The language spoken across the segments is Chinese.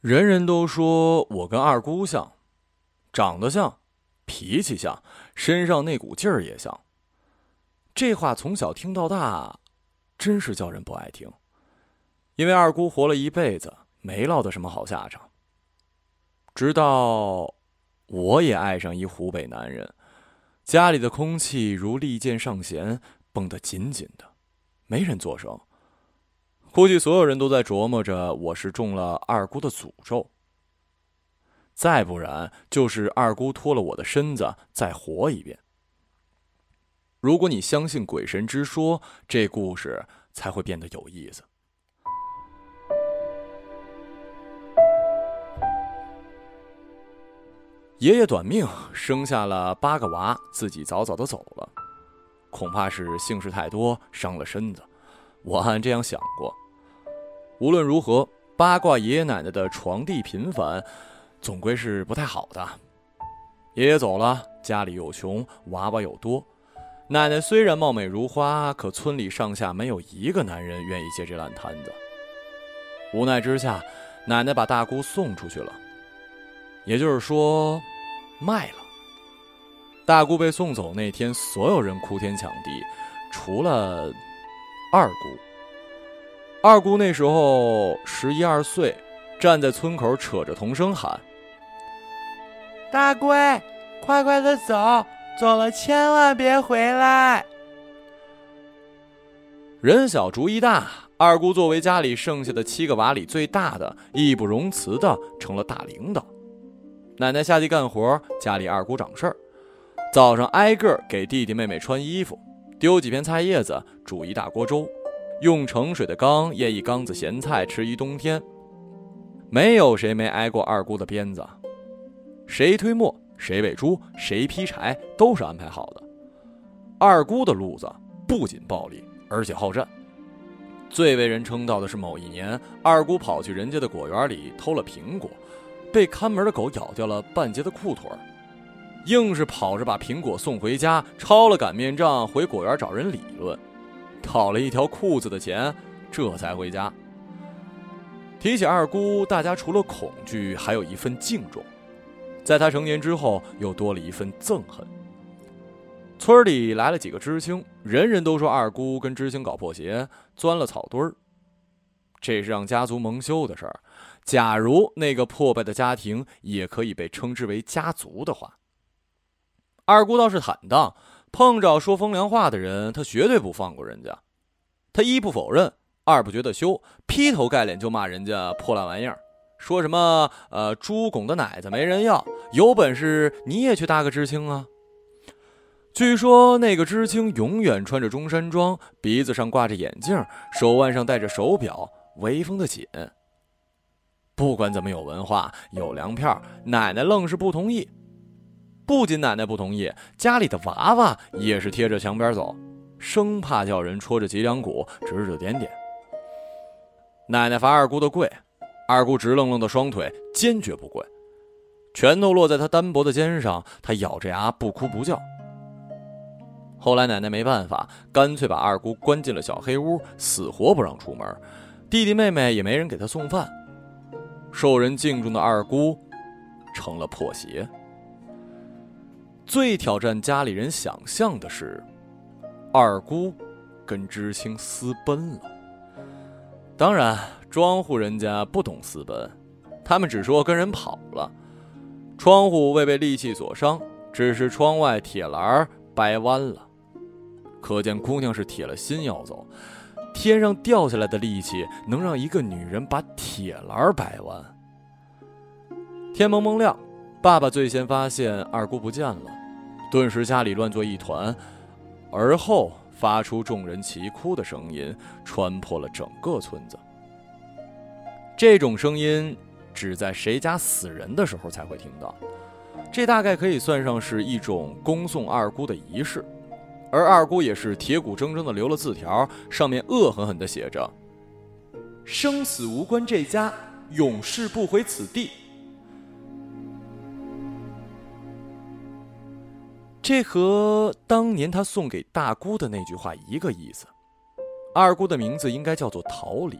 人人都说我跟二姑像，长得像，脾气像，身上那股劲儿也像。这话从小听到大，真是叫人不爱听。因为二姑活了一辈子，没落得什么好下场。直到我也爱上一湖北男人，家里的空气如利剑上弦，绷得紧紧的，没人作声。估计所有人都在琢磨着，我是中了二姑的诅咒。再不然，就是二姑脱了我的身子再活一遍。如果你相信鬼神之说，这故事才会变得有意思。爷爷短命，生下了八个娃，自己早早的走了，恐怕是姓氏太多，伤了身子。我还这样想过。无论如何，八卦爷爷奶奶的床地频繁，总归是不太好的。爷爷走了，家里又穷，娃娃又多。奶奶虽然貌美如花，可村里上下没有一个男人愿意接这烂摊子。无奈之下，奶奶把大姑送出去了，也就是说，卖了。大姑被送走那天，所有人哭天抢地，除了二姑。二姑那时候十一二岁，站在村口扯着童声喊：“大龟，快快的走，走了千万别回来。”人小主意大，二姑作为家里剩下的七个娃里最大的，义不容辞的成了大领导。奶奶下地干活，家里二姑掌事儿。早上挨个给弟弟妹妹穿衣服，丢几片菜叶子，煮一大锅粥。用盛水的缸腌一缸子咸菜吃一冬天，没有谁没挨过二姑的鞭子。谁推磨，谁喂猪，谁劈柴，都是安排好的。二姑的路子不仅暴力，而且好战。最为人称道的是某一年，二姑跑去人家的果园里偷了苹果，被看门的狗咬掉了半截的裤腿硬是跑着把苹果送回家，抄了擀面杖回果园找人理论。讨了一条裤子的钱，这才回家。提起二姑，大家除了恐惧，还有一份敬重。在她成年之后，又多了一份憎恨。村里来了几个知青，人人都说二姑跟知青搞破鞋，钻了草堆儿。这是让家族蒙羞的事儿。假如那个破败的家庭也可以被称之为家族的话，二姑倒是坦荡。碰着说风凉话的人，他绝对不放过人家。他一不否认，二不觉得羞，劈头盖脸就骂人家破烂玩意儿，说什么呃猪拱的奶子没人要，有本事你也去搭个知青啊！据说那个知青永远穿着中山装，鼻子上挂着眼镜，手腕上戴着手表，威风的紧。不管怎么有文化有粮票，奶奶愣是不同意。不仅奶奶不同意，家里的娃娃也是贴着墙边走，生怕叫人戳着脊梁骨指指点点。奶奶罚二姑的跪，二姑直愣愣的双腿坚决不跪，拳头落在她单薄的肩上，她咬着牙不哭不叫。后来奶奶没办法，干脆把二姑关进了小黑屋，死活不让出门，弟弟妹妹也没人给她送饭。受人敬重的二姑，成了破鞋。最挑战家里人想象的是，二姑跟知青私奔了。当然，庄户人家不懂私奔，他们只说跟人跑了。窗户未被利器所伤，只是窗外铁栏掰弯了。可见姑娘是铁了心要走。天上掉下来的利器能让一个女人把铁栏掰弯？天蒙蒙亮，爸爸最先发现二姑不见了。顿时家里乱作一团，而后发出众人齐哭的声音，穿破了整个村子。这种声音只在谁家死人的时候才会听到，这大概可以算上是一种恭送二姑的仪式。而二姑也是铁骨铮铮的留了字条，上面恶狠狠的写着：“生死无关这家，永世不回此地。”这和当年他送给大姑的那句话一个意思。二姑的名字应该叫做桃李，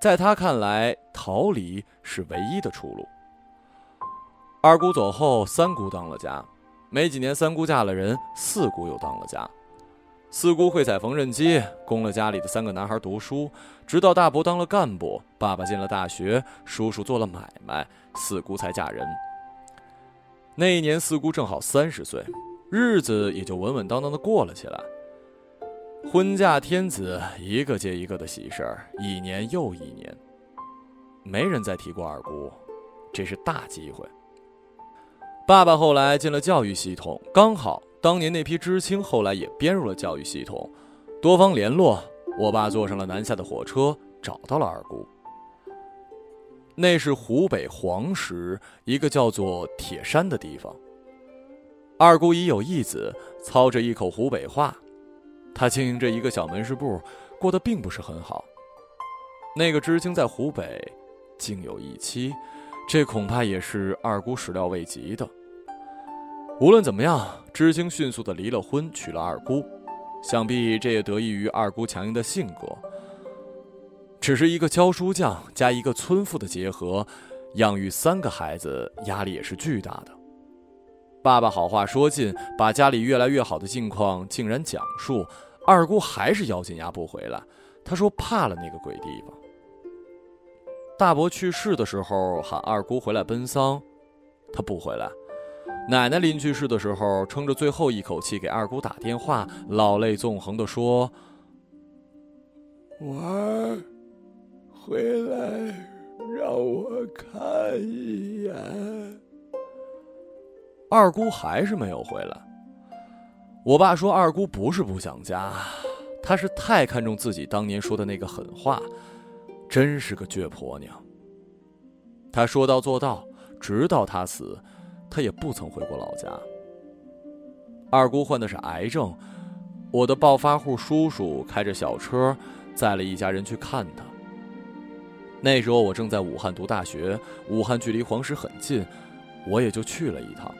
在他看来，桃李是唯一的出路。二姑走后，三姑当了家，没几年，三姑嫁了人，四姑又当了家。四姑会踩缝纫机，供了家里的三个男孩读书，直到大伯当了干部，爸爸进了大学，叔叔做了买卖，四姑才嫁人。那一年，四姑正好三十岁，日子也就稳稳当当的过了起来。婚嫁天子，一个接一个的喜事儿，一年又一年，没人再提过二姑，这是大机会。爸爸后来进了教育系统，刚好。当年那批知青后来也编入了教育系统，多方联络，我爸坐上了南下的火车，找到了二姑。那是湖北黄石一个叫做铁山的地方。二姑已有一子，操着一口湖北话，她经营着一个小门市部，过得并不是很好。那个知青在湖北，竟有一妻，这恐怕也是二姑始料未及的。无论怎么样，知青迅速的离了婚，娶了二姑，想必这也得益于二姑强硬的性格。只是一个教书匠加一个村妇的结合，养育三个孩子压力也是巨大的。爸爸好话说尽，把家里越来越好的境况竟然讲述，二姑还是咬紧牙不回来。他说怕了那个鬼地方。大伯去世的时候喊二姑回来奔丧，他不回来。奶奶临去世的时候，撑着最后一口气给二姑打电话，老泪纵横的说：“娃儿，回来让我看一眼。”二姑还是没有回来。我爸说二姑不是不想家，她是太看重自己当年说的那个狠话，真是个倔婆娘。她说到做到，直到她死。她也不曾回过老家。二姑患的是癌症，我的暴发户叔叔开着小车载了一家人去看她。那时候我正在武汉读大学，武汉距离黄石很近，我也就去了一趟。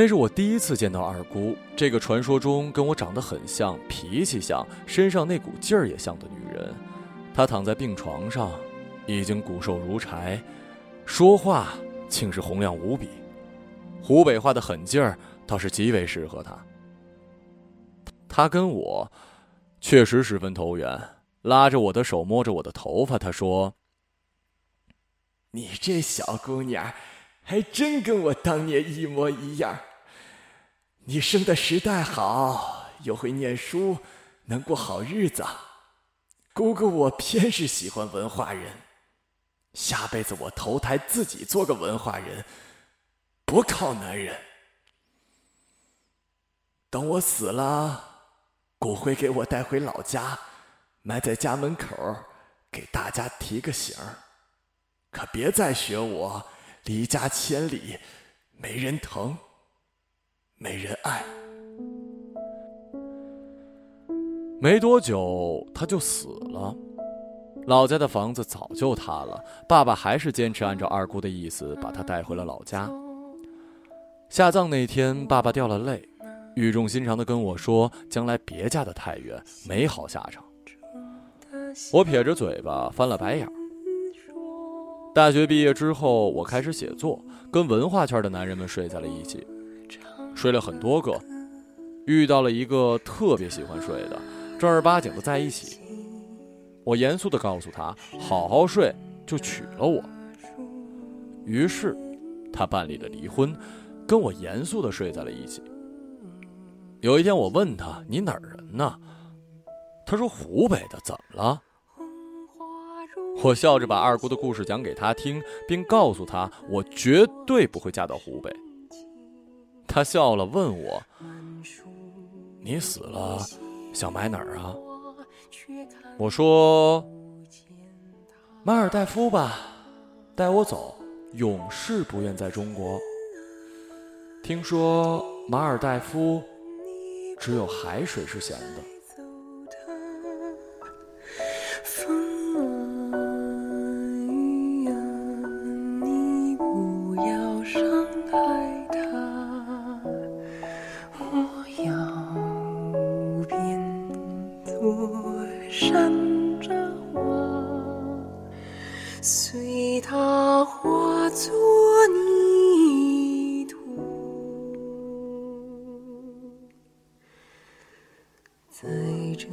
那是我第一次见到二姑，这个传说中跟我长得很像、脾气像、身上那股劲儿也像的女人。她躺在病床上，已经骨瘦如柴，说话。竟是洪亮无比，湖北话的狠劲儿倒是极为适合她。她跟我确实十分投缘，拉着我的手，摸着我的头发，她说：“你这小姑娘，还真跟我当年一模一样。你生的时代好，又会念书，能过好日子。姑姑我偏是喜欢文化人。”下辈子我投胎自己做个文化人，不靠男人。等我死了，骨灰给我带回老家，埋在家门口，给大家提个醒儿。可别再学我，离家千里，没人疼，没人爱。没多久，他就死了。老家的房子早就塌了，爸爸还是坚持按照二姑的意思把他带回了老家。下葬那天，爸爸掉了泪，语重心长的跟我说：“将来别嫁得太远，没好下场。”我撇着嘴巴翻了白眼。大学毕业之后，我开始写作，跟文化圈的男人们睡在了一起，睡了很多个，遇到了一个特别喜欢睡的，正儿八经的在一起。我严肃地告诉他：“好好睡，就娶了我。”于是，他办理了离婚，跟我严肃地睡在了一起。有一天，我问他：“你哪儿人呢？”他说：“湖北的，怎么了？”我笑着把二姑的故事讲给他听，并告诉他：“我绝对不会嫁到湖北。”他笑了，问我：“你死了，想埋哪儿啊？”我说：“马尔代夫吧，带我走，永世不愿在中国。听说马尔代夫只有海水是咸的。”在这